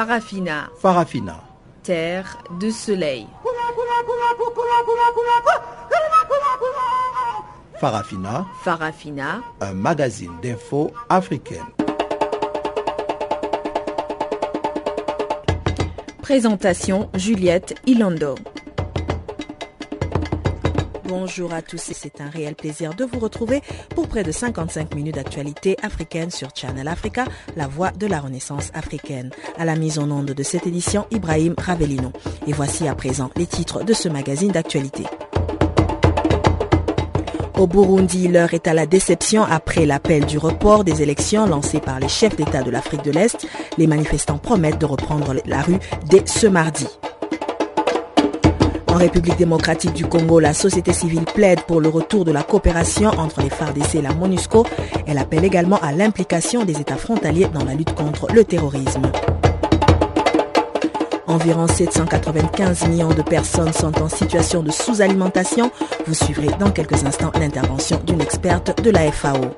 Farafina. Farafina. Terre de soleil. Farafina. Farafina. Un magazine d'infos africaine. Présentation Juliette Ilando. Bonjour à tous et c'est un réel plaisir de vous retrouver pour près de 55 minutes d'actualité africaine sur Channel Africa, la voix de la renaissance africaine. À la mise en onde de cette édition, Ibrahim Ravelino. Et voici à présent les titres de ce magazine d'actualité. Au Burundi, l'heure est à la déception après l'appel du report des élections lancé par les chefs d'État de l'Afrique de l'Est. Les manifestants promettent de reprendre la rue dès ce mardi. En République démocratique du Congo, la société civile plaide pour le retour de la coopération entre les FARDC et la MONUSCO. Elle appelle également à l'implication des États frontaliers dans la lutte contre le terrorisme. Environ 795 millions de personnes sont en situation de sous-alimentation. Vous suivrez dans quelques instants l'intervention d'une experte de la FAO.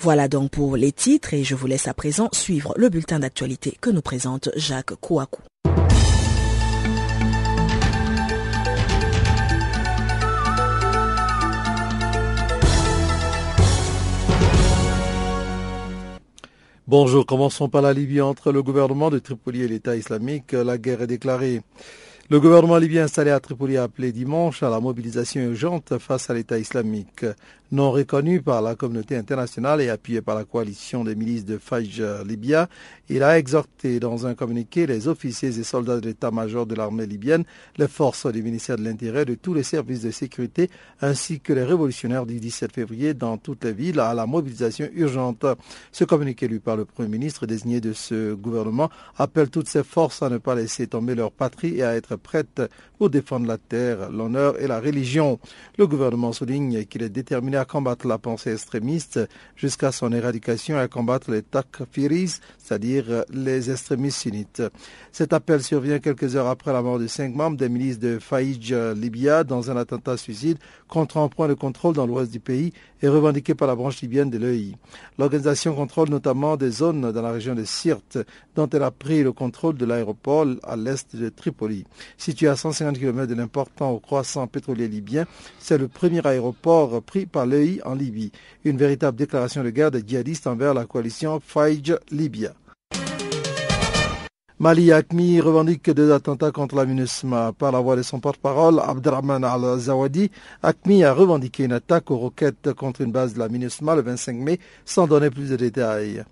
Voilà donc pour les titres et je vous laisse à présent suivre le bulletin d'actualité que nous présente Jacques Kouakou. Bonjour, commençons par la Libye. Entre le gouvernement de Tripoli et l'État islamique, la guerre est déclarée. Le gouvernement libyen installé à Tripoli a appelé dimanche à la mobilisation urgente face à l'État islamique non reconnu par la communauté internationale et appuyé par la coalition des milices de Fajj Libya, il a exhorté dans un communiqué les officiers et soldats de l'état-major de l'armée libyenne, les forces du ministère de l'Intérieur, de tous les services de sécurité, ainsi que les révolutionnaires du 17 février dans toutes les villes à la mobilisation urgente. Ce communiqué lu par le Premier ministre désigné de ce gouvernement appelle toutes ses forces à ne pas laisser tomber leur patrie et à être prêtes pour défendre la terre, l'honneur et la religion. Le gouvernement souligne qu'il est déterminé à combattre la pensée extrémiste jusqu'à son éradication et à combattre les takfiris, c'est-à-dire les extrémistes sunnites. Cet appel survient quelques heures après la mort de cinq membres des milices de Faïj Libya dans un attentat suicide contre un point de contrôle dans l'ouest du pays et revendiqué par la branche libyenne de l'EI. L'organisation contrôle notamment des zones dans la région de Sirte, dont elle a pris le contrôle de l'aéroport à l'est de Tripoli. Situé à 150 km de l'important croissant pétrolier libyen, c'est le premier aéroport pris par l'EI en Libye. Une véritable déclaration de guerre des djihadistes envers la coalition Faïj Libya. Mali Akmi revendique deux attentats contre la MINUSMA. Par la voix de son porte-parole, Abdrahman Al-Zawadi, Akmi a revendiqué une attaque aux roquettes contre une base de la MINUSMA le 25 mai sans donner plus de détails.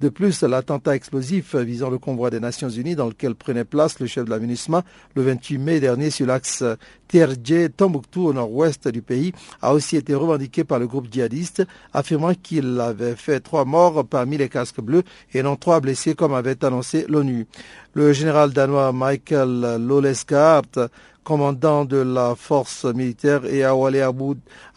De plus, l'attentat explosif visant le convoi des Nations Unies dans lequel prenait place le chef de la MINUSMA le 28 mai dernier sur l'axe Terdje-Tombouctou au nord-ouest du pays a aussi été revendiqué par le groupe djihadiste, affirmant qu'il avait fait trois morts parmi les casques bleus et non trois blessés comme avait annoncé l'ONU. Le général danois Michael Lolesgaard commandant de la force militaire, et Awale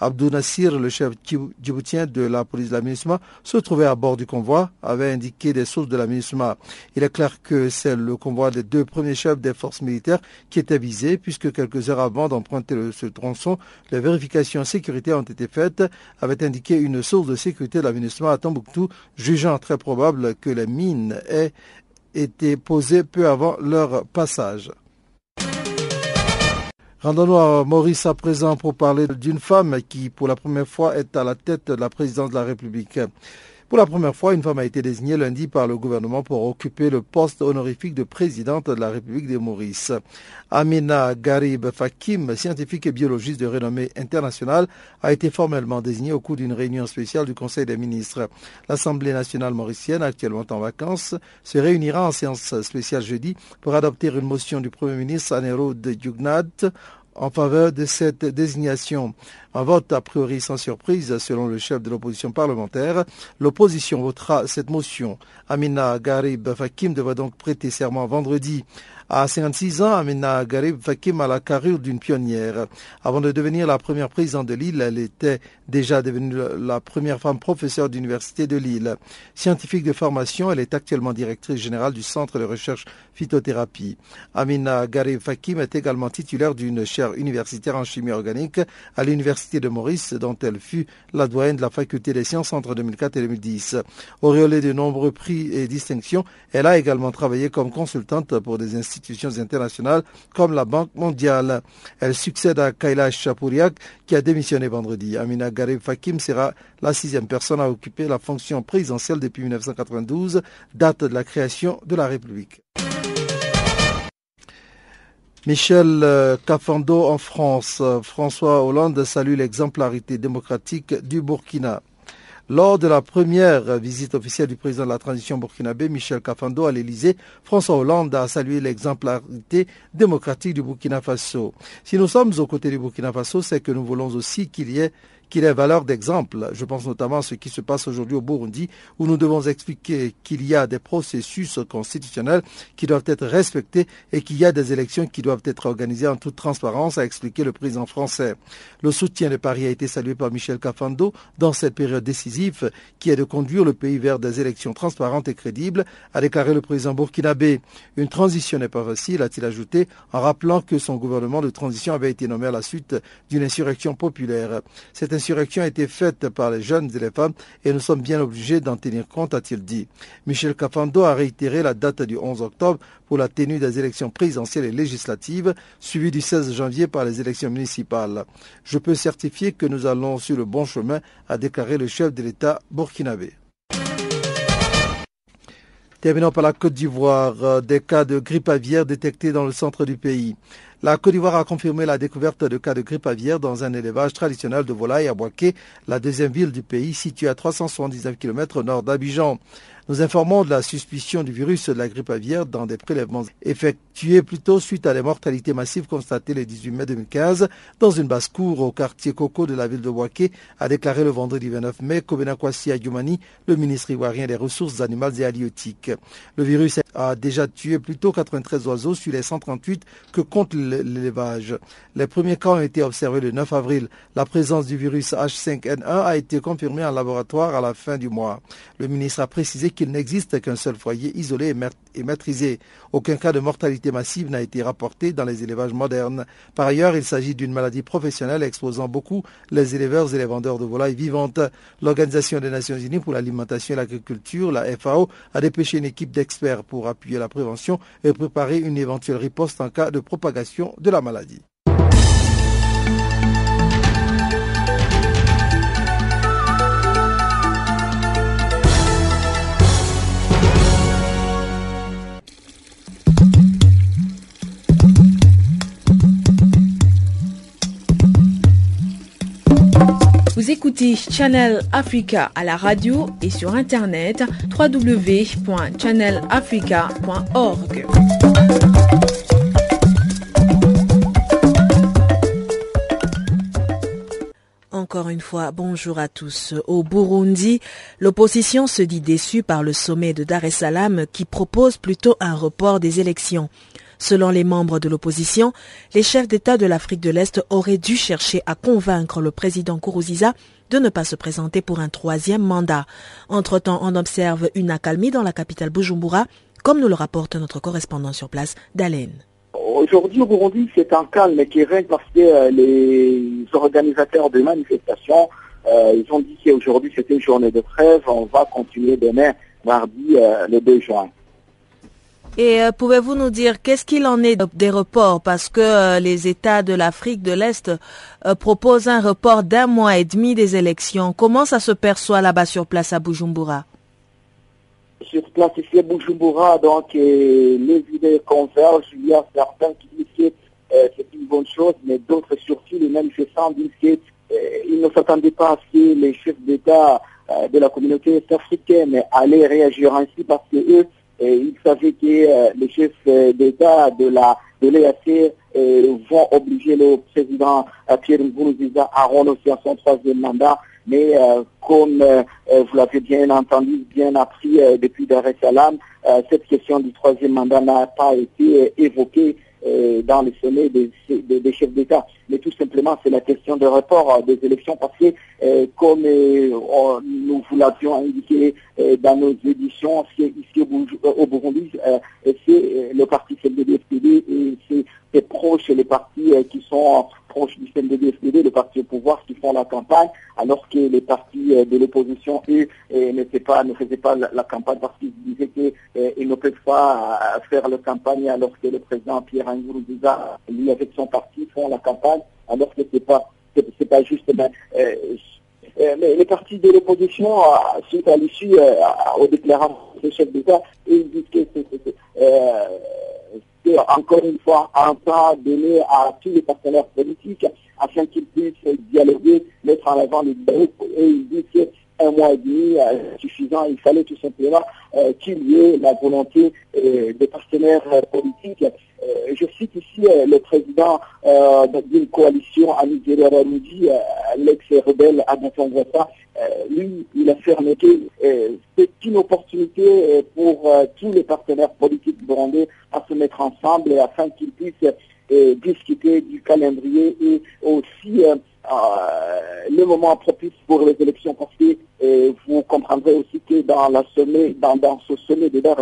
Abdou Nassir, le chef djiboutien de la police de la MINUSMA, se trouvait à bord du convoi, avait indiqué des sources de la MINUSMA. Il est clair que c'est le convoi des deux premiers chefs des forces militaires qui était visé, puisque quelques heures avant d'emprunter ce tronçon, les vérifications sécurité ont été faites, avait indiqué une source de sécurité de la MINUSMA à Tombouctou, jugeant très probable que les mines aient été posées peu avant leur passage. Rendons-nous à Maurice à présent pour parler d'une femme qui, pour la première fois, est à la tête de la présidence de la République. Pour la première fois, une femme a été désignée lundi par le gouvernement pour occuper le poste honorifique de présidente de la République de Maurice. Amina Garib Fakim, scientifique et biologiste de renommée internationale, a été formellement désignée au cours d'une réunion spéciale du Conseil des ministres. L'Assemblée nationale mauricienne, actuellement en vacances, se réunira en séance spéciale jeudi pour adopter une motion du Premier ministre Anero de en faveur de cette désignation. Un vote a priori sans surprise selon le chef de l'opposition parlementaire. L'opposition votera cette motion. Amina Garib Fakim devra donc prêter serment vendredi. À 56 ans, Amina Garib Fakim a la carrure d'une pionnière. Avant de devenir la première présidente de l'île, elle était déjà devenue la première femme professeure d'université de Lille. Scientifique de formation, elle est actuellement directrice générale du Centre de recherche phytothérapie. Amina Garib Fakim est également titulaire d'une chaire universitaire en chimie organique à l'Université de Maurice, dont elle fut la doyenne de la faculté des sciences entre 2004 et 2010. Auréolée de nombreux prix et distinctions, elle a également travaillé comme consultante pour des institutions internationales comme la Banque mondiale. Elle succède à Kailash Chapouriak qui a démissionné vendredi. Amina Garib Fakim sera la sixième personne à occuper la fonction présidentielle depuis 1992, date de la création de la République. Michel euh, Cafando en France. François Hollande salue l'exemplarité démocratique du Burkina. Lors de la première visite officielle du président de la transition burkinabé, Michel Cafando, à l'Élysée, François Hollande a salué l'exemplarité démocratique du Burkina Faso. Si nous sommes aux côtés du Burkina Faso, c'est que nous voulons aussi qu'il y ait qu'il ait valeur d'exemple. Je pense notamment à ce qui se passe aujourd'hui au Burundi, où nous devons expliquer qu'il y a des processus constitutionnels qui doivent être respectés et qu'il y a des élections qui doivent être organisées en toute transparence, a expliqué le président français. Le soutien de Paris a été salué par Michel Cafando dans cette période décisive qui est de conduire le pays vers des élections transparentes et crédibles, a déclaré le président burkinabé. Une transition n'est pas facile, a-t-il ajouté, en rappelant que son gouvernement de transition avait été nommé à la suite d'une insurrection populaire. L'insurrection a été faite par les jeunes et les femmes et nous sommes bien obligés d'en tenir compte, a-t-il dit. Michel Cafando a réitéré la date du 11 octobre pour la tenue des élections présidentielles et législatives, suivies du 16 janvier par les élections municipales. Je peux certifier que nous allons sur le bon chemin, a déclaré le chef de l'État burkinabé. Terminons par la Côte d'Ivoire, euh, des cas de grippe aviaire détectés dans le centre du pays. La Côte d'Ivoire a confirmé la découverte de cas de grippe aviaire dans un élevage traditionnel de volailles à Boaké, la deuxième ville du pays située à 379 km au nord d'Abidjan. Nous informons de la suspicion du virus de la grippe aviaire dans des prélèvements effectués plutôt suite à des mortalités massives constatées le 18 mai 2015 dans une basse-cour au quartier Coco de la ville de Boaké, a déclaré le vendredi 29 mai Kobena Kwasi Adjoumani, le ministre ivoirien des Ressources animales et halieutiques. Le virus a déjà tué plutôt 93 oiseaux sur les 138 que compte l'élevage. Les premiers cas ont été observés le 9 avril. La présence du virus H5N1 a été confirmée en laboratoire à la fin du mois. Le ministre a précisé qu'il n'existe qu'un seul foyer isolé et maîtrisé. Aucun cas de mortalité massive n'a été rapporté dans les élevages modernes. Par ailleurs, il s'agit d'une maladie professionnelle exposant beaucoup les éleveurs et les vendeurs de volailles vivantes. L'Organisation des Nations Unies pour l'alimentation et l'agriculture, la FAO, a dépêché une équipe d'experts pour appuyer la prévention et préparer une éventuelle riposte en cas de propagation de la maladie. Vous écoutez Channel Africa à la radio et sur internet www.channelafrica.org. Encore une fois, bonjour à tous. Au Burundi, l'opposition se dit déçue par le sommet de Dar es Salaam qui propose plutôt un report des élections. Selon les membres de l'opposition, les chefs d'État de l'Afrique de l'Est auraient dû chercher à convaincre le président Kourouziza de ne pas se présenter pour un troisième mandat. Entre-temps, on observe une accalmie dans la capitale Bujumbura, comme nous le rapporte notre correspondant sur place, Dalen. Aujourd'hui au Burundi, c'est un calme qui règne parce que euh, les organisateurs de manifestations, euh, ils ont dit qu'aujourd'hui c'était une journée de trêve, on va continuer demain, mardi, euh, le 2 juin. Et euh, pouvez-vous nous dire qu'est-ce qu'il en est des reports? Parce que euh, les États de l'Afrique de l'Est euh, proposent un report d'un mois et demi des élections. Comment ça se perçoit là-bas sur place à Bujumbura? Sur place ici à Bujumbura, donc les idées convergent. Il y a certains qui disent que c'est une bonne chose, mais d'autres surtout, les manifestants disent qu'ils ne s'attendaient pas à ce que les chefs d'État de la communauté africaine allaient réagir ainsi parce que eux il s'agit que euh, les chefs euh, d'État de la de l'EAC euh, vont obliger le président Pierre Nkurunziza à renoncer à son troisième mandat. Mais comme vous l'avez bien entendu, bien appris depuis Dar es Salaam, cette question du troisième mandat n'a pas été évoquée dans le sommet des, chefs d'État. Mais tout simplement, c'est la question de report des élections parce que, comme nous vous l'avions indiqué dans nos éditions ici au, Burundi, c'est le parti CNDD-FPD et c'est proche les partis qui sont proches du CNDD-FDD, le parti au pouvoir, qui font la campagne, alors que les partis euh, de l'opposition, eux, euh, pas, ne faisaient pas la, campagne parce qu'ils disaient qu'ils euh, ne peuvent pas faire la campagne alors que le président Pierre Nkurunziza, lui, avec son parti, font la campagne, alors que c'est pas, c'est pas juste, mais, les partis de l'opposition, suite à l'issue, au déclaration du chef d'État, ils disent que c'est encore une fois un temps donné à tous les partenaires politiques afin qu'ils puissent dialoguer, mettre en avant les groupes et ils disent qu'un mois et demi euh, suffisant, il fallait tout simplement euh, qu'il y ait la volonté euh, des partenaires politiques. je cite le président d'une coalition à Nigeria l'ex-rebelle Agathon Ouattara, lui, il a fermé que c'est une opportunité pour tous les partenaires politiques burundais à se mettre ensemble afin qu'ils puissent euh, discuter du calendrier et aussi euh, euh, le moment propice pour les élections. Parce que vous comprendrez aussi que dans, la sommet, dans, ce sommet de Dar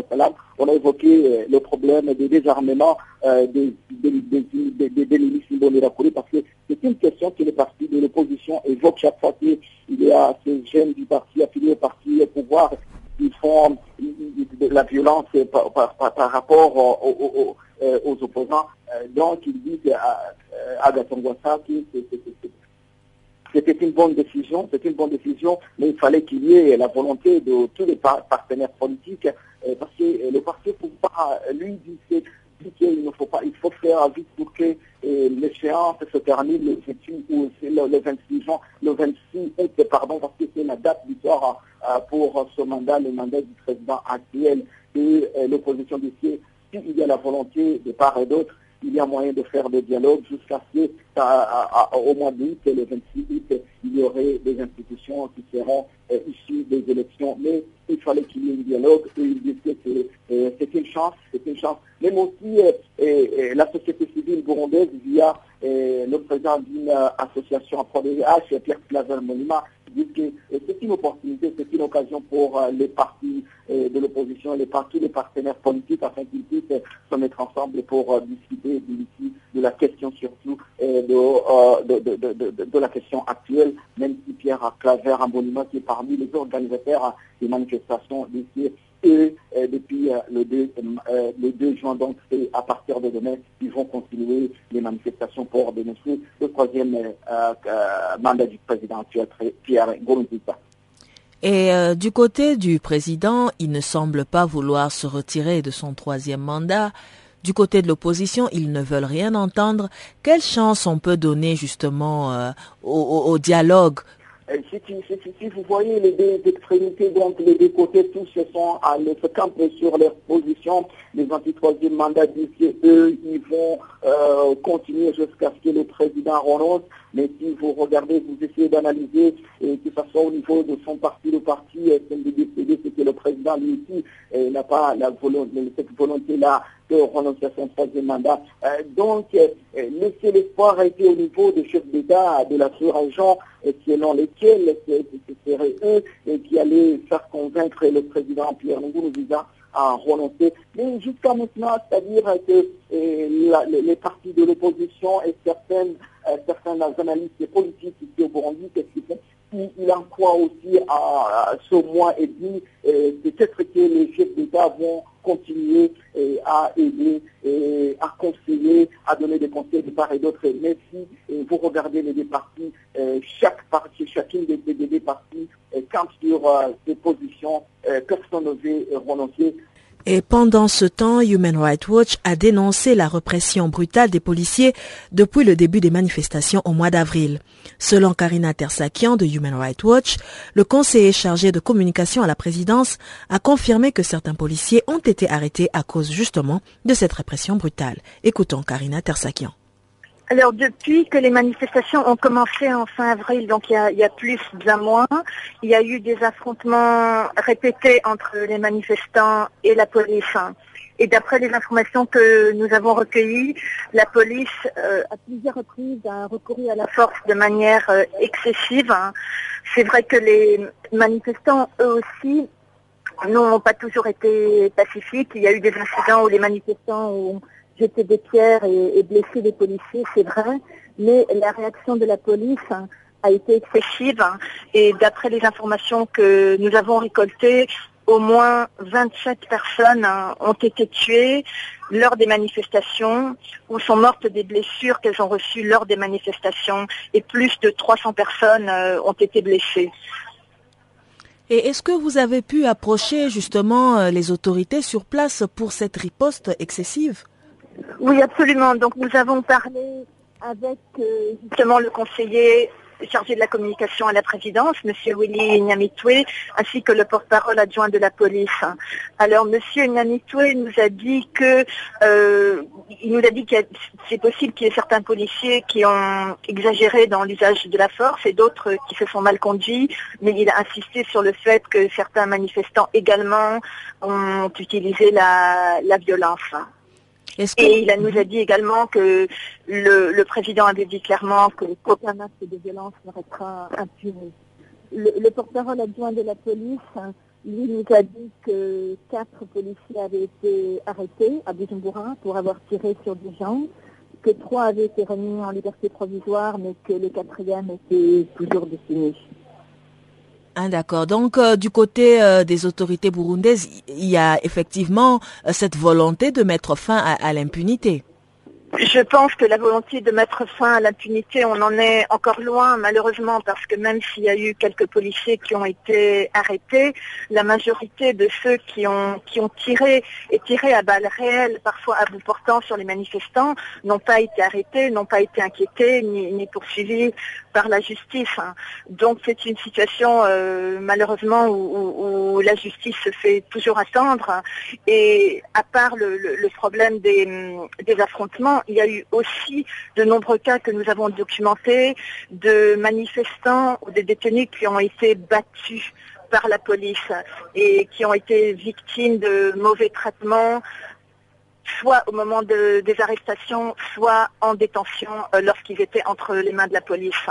on a évoqué le problème du désarmement des, des, des, parce que c'est une question que les partis de l'opposition évoquent chaque fois qu'il y a ces jeunes du parti affilié au parti au pouvoir qui font de la violence par, par, rapport aux, aux, opposants. donc, ils disent à, à que c'était une bonne décision, c'était une bonne décision, mais il fallait qu'il y ait la volonté de tous les partenaires politiques, parce que le parti pouvoir, lui, dit ne faut pas, il faut faire vite pour que l'échéance se termine le 28 ou le, 26 juin, le 26 août, pardon, parce que c'est la date du soir pour ce mandat, le mandat du président actuel et l'opposition d'ici. S'il y a la volonté de part et d'autre, il y a moyen de faire des dialogues jusqu'à ce qu'au mois d'août, le 26 août, il y aurait des institutions qui seront euh, issues des élections. Mais il fallait qu'il y ait un dialogue et il disait que euh, c'est une chance, c'est une chance. Même aussi euh, la société civile burundaise via le président d'une association à ProDH, Pierre Claver Monima, dit que c'est une opportunité, c'est une occasion pour les partis de l'opposition, les partis, les partenaires politiques afin qu'ils puissent se mettre ensemble pour discuter de la question surtout de, la question actuelle, même si Pierre Claver Monima qui est parmi les organisateurs des manifestations d'ici et euh, depuis euh, le, 2, euh, le 2 juin, donc à partir de demain, ils vont continuer les manifestations pour dénoncer Pierre Nkurunziza. Et du côté du président, il ne semble pas vouloir se retirer de son troisième mandat. Du côté de l'opposition, ils ne veulent rien entendre. Quelle chance on peut donner justement au, dialogue euh, si, vous voyez les deux extrémités, donc les deux côtés, tous se sont à se camper sur leur position. Les anti-troisième mandat disent eux, ils vont euh, continuer jusqu'à ce que le président renonce. Mais si vous regardez, vous essayez d'analyser, que ce soit au niveau de son parti, le parti SNDD, c'est que le président lui aussi euh, n'a pas la volonté, cette volonté-là de renoncer à son troisième mandat. donc, le seul espoir a été au niveau des chefs d'État de la sous-région selon lesquels ce serait eux qui allaient faire convaincre le président Pierre Nkurunziza à renoncer. Mais jusqu'à maintenant, c'est-à-dire que les partis de l'opposition et certaines, euh, certaines analystes politiques ici au Burundi, qu'est-ce qu'ils font il en croit aussi à, ce mois et demi, peut-être que les chefs d'État vont continuer à aider, et à conseiller, à donner des conseils de part et d'autre. Mais si vous regardez les deux partis, chaque parti, chacune des, deux partis campe sur ses positions, personne ne veut renoncer. Et pendant ce temps, Human Rights Watch a dénoncé la répression brutale des policiers depuis le début des manifestations au mois d'avril. Selon Karina Tersakian de Human Rights Watch, le conseiller chargé de communication à la présidence a confirmé que certains policiers ont été arrêtés à cause justement de cette répression brutale. Écoutons Karina Tersakian. Alors depuis que les manifestations ont commencé en fin avril, donc il y a, il y a plus d'un mois, il y a eu des affrontements répétés entre les manifestants et la police. Et d'après les informations que nous avons recueillies, la police, euh, à plusieurs reprises, a recouru à la force de manière euh, excessive. C'est vrai que les manifestants, eux aussi, n'ont pas toujours été pacifiques. Il y a eu des incidents où les manifestants ont jeté des pierres et, blessé des policiers, c'est vrai, mais la réaction de la police a été excessive. Et d'après les informations que nous avons récoltées, au moins 27 personnes ont été tuées lors des manifestations ou sont mortes des blessures qu'elles ont reçues lors des manifestations et plus de 300 personnes euh, ont été blessées. Et est-ce que vous avez pu approcher justement euh, les autorités sur place pour cette riposte excessive? Oui, absolument. Donc nous avons parlé avec euh, justement le conseiller chargé de la communication à la présidence, M. Willy Nyamitwe, ainsi que le porte-parole adjoint de la police. Alors, M. Nyamitwe nous a dit que euh, il nous a dit que c'est possible qu'il y ait certains policiers qui ont exagéré dans l'usage de la force et d'autres qui se sont mal conduits, mais il a insisté sur le fait que certains manifestants également ont utilisé la, la violence. Et il nous a dit également que le, président avait dit clairement qu'aucun acte de violence ne restera impuni. Le, porte-parole adjoint de la police, lui, nous a dit que quatre policiers avaient été arrêtés à Bujumbura pour avoir tiré sur des gens, que trois avaient été remis en liberté provisoire, mais que le quatrième était toujours détenu. Ah, d'accord. Donc, euh, du côté euh, des autorités burundaises, il y a effectivement euh, cette volonté de mettre fin à l'impunité. Je pense que la volonté de mettre fin à l'impunité, on en est encore loin malheureusement parce que même s'il y a eu quelques policiers qui ont été arrêtés, la majorité de ceux qui ont, qui ont tiré et tiré à balles réelles, parfois à bout portant sur les manifestants, n'ont pas été arrêtés, n'ont pas été inquiétés ni, poursuivis par la justice. Donc c'est une situation euh, malheureusement où, la justice se fait toujours attendre et à part le, problème des affrontements, il y a eu aussi de nombreux cas que nous avons documentés de manifestants ou de détenus qui ont été battus par la police et qui ont été victimes de mauvais traitements, soit au moment des arrestations, soit en détention euh, lorsqu'ils étaient entre les mains de la police.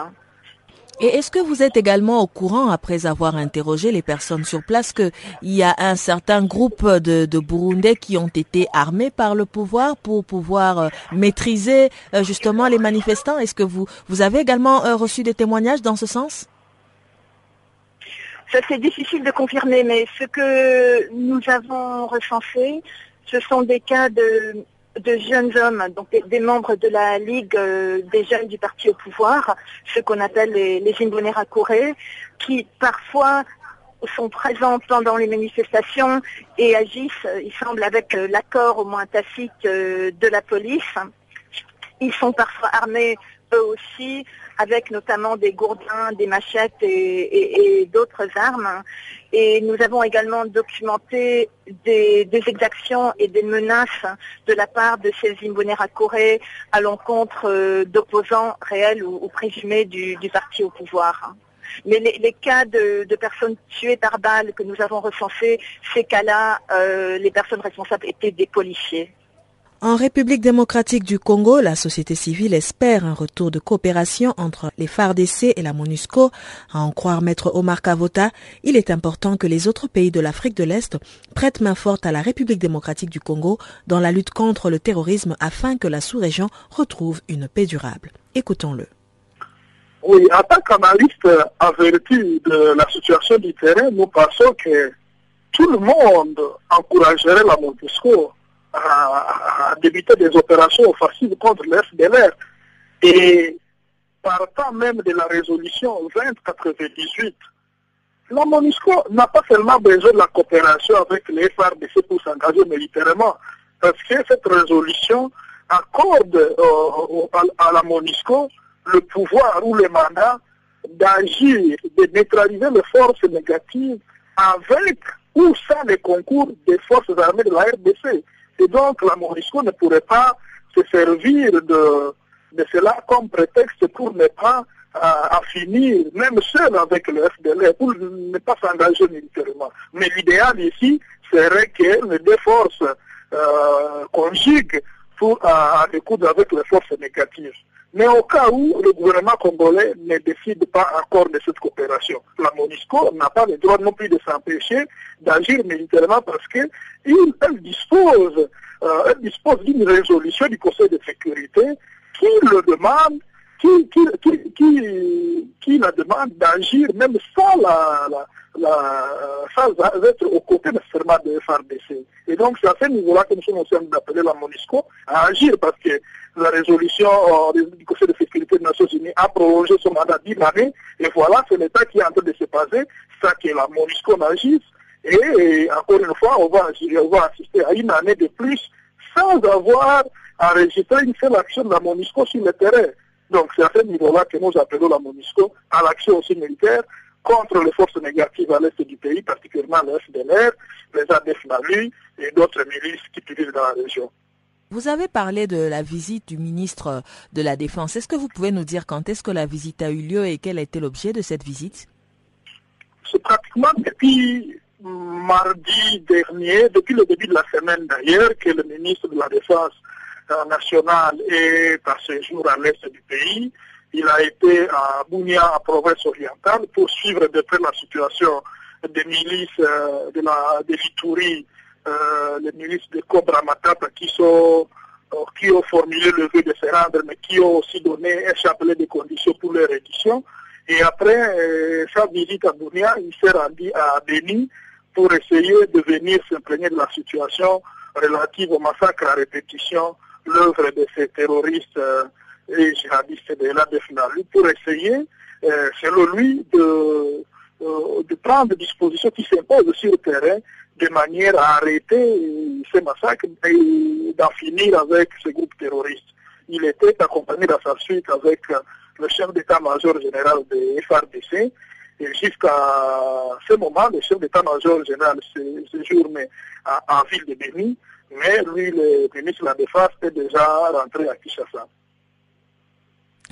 Et est-ce que vous êtes également au courant, après avoir interrogé les personnes sur place, qu'il y a un certain groupe de, de, Burundais qui ont été armés par le pouvoir pour pouvoir euh, maîtriser euh, justement les manifestants? Est-ce que vous, vous avez également euh, reçu des témoignages dans ce sens? Ça c'est difficile de confirmer, mais ce que nous avons recensé, ce sont des cas de de jeunes hommes, donc des, membres de la Ligue euh, des jeunes du parti au pouvoir, ce qu'on appelle les, les Corée, qui parfois sont présents pendant les manifestations et agissent, il semble, avec euh, l'accord au moins tacite euh, de la police. Ils sont parfois armés eux aussi, avec notamment des gourdins, des machettes et, d'autres armes. Et nous avons également documenté des, exactions et des menaces de la part de ces Imbonerakure Corée à l'encontre euh, d'opposants réels ou, présumés du, parti au pouvoir. Mais les, cas de, personnes tuées par balle que nous avons recensés, ces cas-là, euh, les personnes responsables étaient des policiers. En République démocratique du Congo, la société civile espère un retour de coopération entre les FARDC et la MONUSCO. À en croire maître Omar Kavota, il est important que les autres pays de l'Afrique de l'Est prêtent main forte à la République démocratique du Congo dans la lutte contre le terrorisme afin que la sous-région retrouve une paix durable. Écoutons-le. Oui, en tant qu'analyste averti de la situation du terrain, nous pensons que tout le monde encouragerait la MONUSCO à, débuter des opérations offensives contre l'FDLR. Et partant même de la résolution 2098, la MONUSCO n'a pas seulement besoin de la coopération avec les FRDC pour s'engager militairement, parce que cette résolution accorde euh, à, la MONUSCO le pouvoir ou le mandat d'agir, de neutraliser les forces négatives avec ou sans le concours des forces armées de la RDC. Et donc la MONUSCO ne pourrait pas se servir de, cela comme prétexte pour ne pas à, finir, même seul avec le FDL, pour ne pas s'engager militairement. Mais l'idéal ici serait que les deux forces euh, conjuguent pour découdre avec les forces négatives. Mais au cas où le gouvernement congolais ne décide pas encore de cette coopération, la MONUSCO n'a pas le droit non plus de s'empêcher d'agir militairement parce qu'elle dispose, euh, dispose d'une résolution du Conseil de sécurité qui le demande qui, la demande d'agir même sans, la, sans être aux côtés nécessairement de FRDC. Et donc c'est à ce niveau-là que nous sommes en train d'appeler la MONUSCO à agir parce que la résolution euh, du Conseil de sécurité des Nations Unies a prolongé son mandat d'une année et voilà, c'est l'État qui est en train de se passer, ça que la MONUSCO agisse et, encore une fois, on va, on va assister à une année de plus sans avoir enregistré une seule action de la MONUSCO sur le terrain. Donc c'est à ce niveau-là que nous appelons la MONUSCO à l'action aussi militaire contre les forces négatives à l'est du pays, particulièrement le FDLR, les ADF Nalu et d'autres milices qui vivent dans la région. Vous avez parlé de la visite du ministre de la Défense. Est-ce que vous pouvez nous dire quand est-ce que la visite a eu lieu et quel a été l'objet de cette visite? C'est pratiquement depuis mardi dernier, depuis le début de la semaine d'ailleurs, que le ministre de la Défense national est à ce jour à l'est du pays. Il a été à Bounia, en province orientale, pour suivre de près la situation des milices euh, de la de euh, les milices de Cobra Matata qui euh, qui ont formulé le vœu de se rendre, mais qui ont aussi donné un chapelet de conditions pour leur édition. Et après sa visite à Bounia, il s'est rendu à Béni pour essayer de venir s'imprégner de la situation relative au massacre à répétition l'œuvre de ces terroristes et djihadistes de la pour essayer, euh, selon lui, de, euh, de prendre des dispositions qui s'imposent sur le terrain de manière à arrêter ces massacres et d'en finir avec ces groupes terroristes. Il était accompagné dans sa suite avec le chef d'état-major général de FRDC et jusqu'à ce moment, le chef d'état-major général séjourne en ville de Béni mais lui, le ministre de la Défense est déjà rentré à Kinshasa.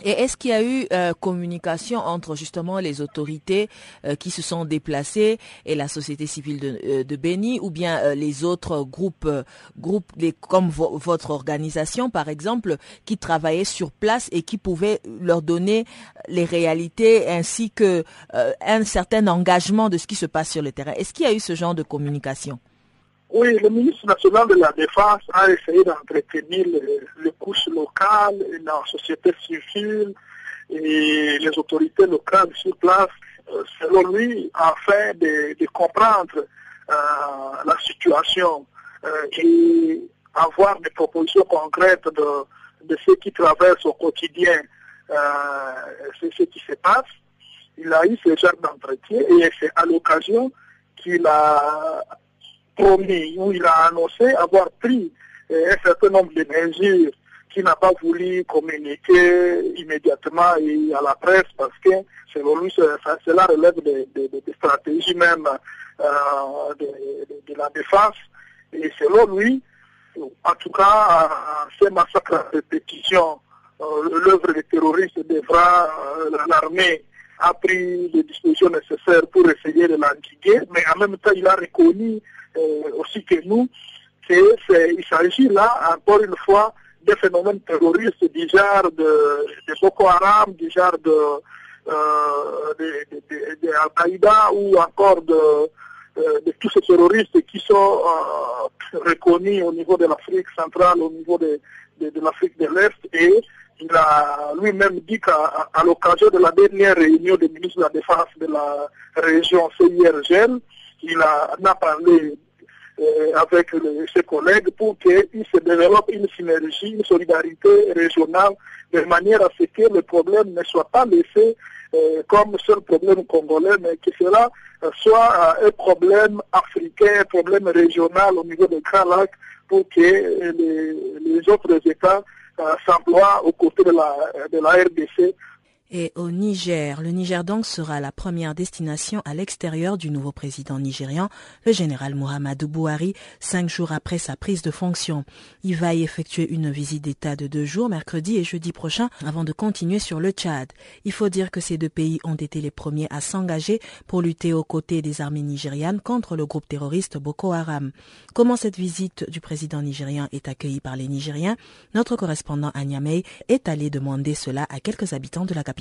Et est-ce qu'il y a eu euh, communication entre justement les autorités euh, qui se sont déplacées et la société civile de, euh, de Béni ou bien les autres groupes, groupes comme votre organisation par exemple, qui travaillaient sur place et qui pouvaient leur donner les réalités ainsi que un certain engagement de ce qui se passe sur le terrain? Est-ce qu'il y a eu ce genre de communication? Oui, le ministre national de la Défense a essayé d'entretenir les, couches locales, la société civile et les autorités locales sur place, euh, selon lui, afin de, comprendre euh, la situation euh, et avoir des propositions concrètes de, de ce qui traverse au quotidien ce qui se passe. Il a eu ce genre d'entretien et c'est à l'occasion qu'il a promis, où il a annoncé avoir pris euh, un certain nombre de mesures qu'il n'a pas voulu communiquer immédiatement et à la presse parce que selon lui, cela relève des stratégies même euh, de, la défense. Et selon lui, en tout cas, ces massacres à répétition, euh, l'œuvre des terroristes devra, l'armée a pris les dispositions nécessaires pour essayer de l'endiguer, mais en même temps, il a reconnu aussi que nous, il s'agit là, encore une fois, des phénomènes terroristes du genre de, Boko Haram, du genre de, euh, de, Al-Qaïda ou encore de, euh, de tous ces terroristes qui sont reconnus au niveau de l'Afrique centrale, au niveau de, de, l'Afrique de l'Est. Et il a lui-même dit qu'à l'occasion de la dernière réunion des ministres de la Défense de la région CIRGL, il a, a parlé euh, avec ses collègues pour qu'il se développe une synergie, une solidarité régionale de manière à ce que le problème ne soit pas laissé euh, comme seul problème congolais, mais que cela euh, soit un problème africain, un problème régional au niveau de Grand pour que les, autres États s'emploient aux côtés de la, de la RDC Et au Niger, le Niger donc sera la première destination à l'extérieur du nouveau président nigérian, le général Mohamedou Bouhari, cinq jours après sa prise de fonction. Il va y effectuer une visite d'État de deux jours, mercredi et jeudi prochain, avant de continuer sur le Tchad. Il faut dire que ces deux pays ont été les premiers à s'engager pour lutter aux côtés des armées nigérianes contre le groupe terroriste Boko Haram. Comment cette visite du président nigérian est accueillie par les Nigériens? Notre correspondant à est allé demander cela à quelques habitants de la capitale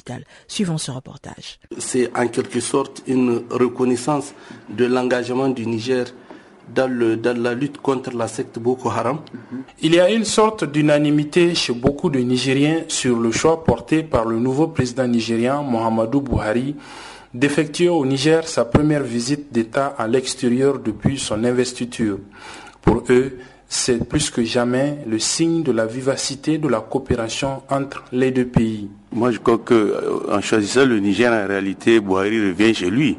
Suivons ce reportage. C'est en quelque sorte une reconnaissance de l'engagement du Niger dans, le, dans, la lutte contre la secte Boko Haram Il y a une sorte d'unanimité chez beaucoup de Nigériens sur le choix porté par le nouveau président nigérien Mohamedou Buhari d'effectuer au Niger sa première visite d'État à l'extérieur depuis son investiture. Pour eux, c'est plus que jamais le signe de la vivacité de la coopération entre les deux pays. Moi, je crois qu'en euh, choisissant le Niger, en réalité, Bouhari revient chez lui.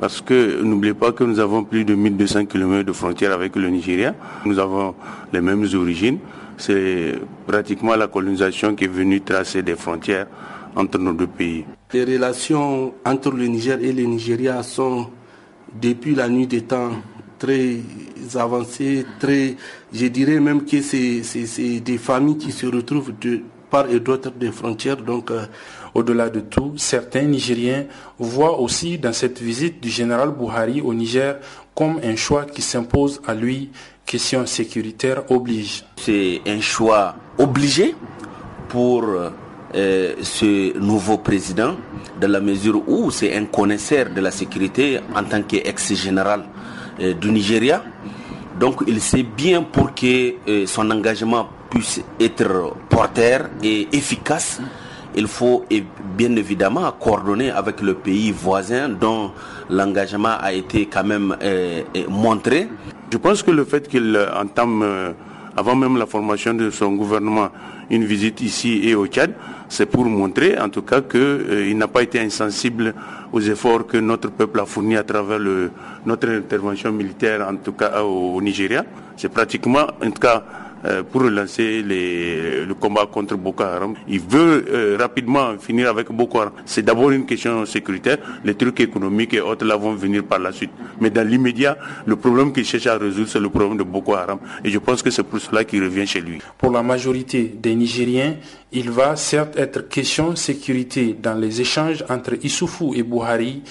Parce que n'oubliez pas que nous avons plus de 1200 km de frontières avec le Nigeria. Nous avons les mêmes origines. C'est pratiquement la colonisation qui est venue tracer des frontières entre nos deux pays. Les relations entre le Niger et le Nigeria sont, depuis la nuit des temps, très avancées, très, je dirais même que c'est des familles qui se retrouvent de part et d'autre des frontières. Donc, euh, au-delà de tout, certains Nigériens voient aussi dans cette visite du général Buhari au Niger comme un choix qui s'impose à lui. Question sécuritaire oblige. C'est un choix obligé pour euh, ce nouveau président, dans la mesure où c'est un connaisseur de la sécurité en tant qu'ex-général euh, du Nigeria. Donc il sait bien pour que euh, son engagement puisse être porteur et efficace, il faut bien évidemment coordonner avec le pays voisin dont l'engagement a été quand même euh, montré. Je pense que le fait qu'il entame avant même la formation de son gouvernement, une visite ici et au Tchad, c'est pour montrer en tout cas qu'il euh, n'a pas été insensible aux efforts que notre peuple a fournis à travers notre intervention militaire, en tout cas au Nigeria. C'est pratiquement, en tout cas, euh, pour relancer le combat contre Boko Haram. Il veut euh, rapidement finir avec Boko Haram. C'est d'abord une question sécuritaire. Les trucs économiques et autres là vont venir par la suite. Mais dans l'immédiat, le problème qu'il cherche à résoudre, c'est le problème de Boko Haram. Et je pense que c'est pour cela qu'il revient chez lui. Pour la majorité des Nigériens, il va certes être question sécurité dans les échanges entre Issoufou et Buhari.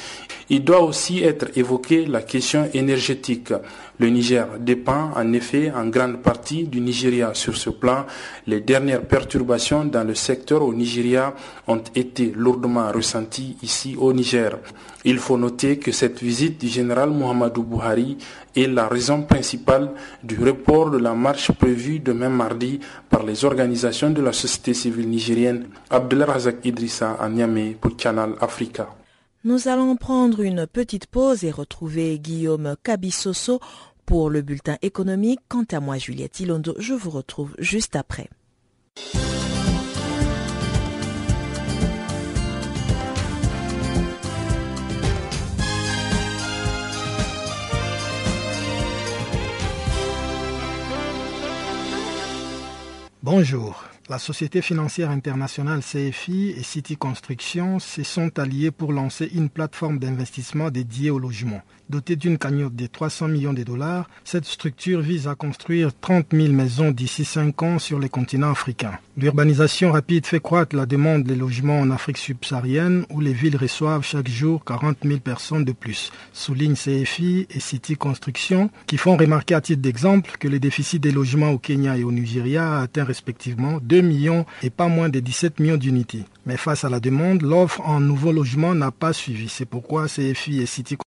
Il doit aussi être évoqué la question énergétique. Le Niger dépend en effet en grande partie du Nigeria. Sur ce plan, les dernières perturbations dans le secteur au Nigeria ont été lourdement ressenties ici au Niger. Il faut noter que cette visite du général Mohamedou Buhari est la raison principale du report de la marche prévue demain mardi par les organisations de la société civile nigérienne. Abdullah Razak Idrissa à Niamey pour Canal Africa. Nous allons prendre une petite pause et retrouver Guillaume Kabissoso pour le bulletin économique. Quant à moi, Juliette Ilondo, je vous retrouve juste après. Bonjour. La société financière internationale CFI et City Construction se sont alliés pour lancer une plateforme d'investissement dédiée au logement. Dotée d'une cagnotte de 300 millions de dollars, cette structure vise à construire 30 000 maisons d'ici 5 ans sur les continents africains. L'urbanisation rapide fait croître la demande des logements en Afrique subsaharienne où les villes reçoivent chaque jour 40 000 personnes de plus, souligne CFI et City Construction, qui font remarquer à titre d'exemple que le déficit des logements au Kenya et au Nigeria a atteint respectivement 2 millions et pas moins de 17 millions d'unités. Mais face à la demande, l'offre en nouveaux logements n'a pas suivi. C'est pourquoi CFI et City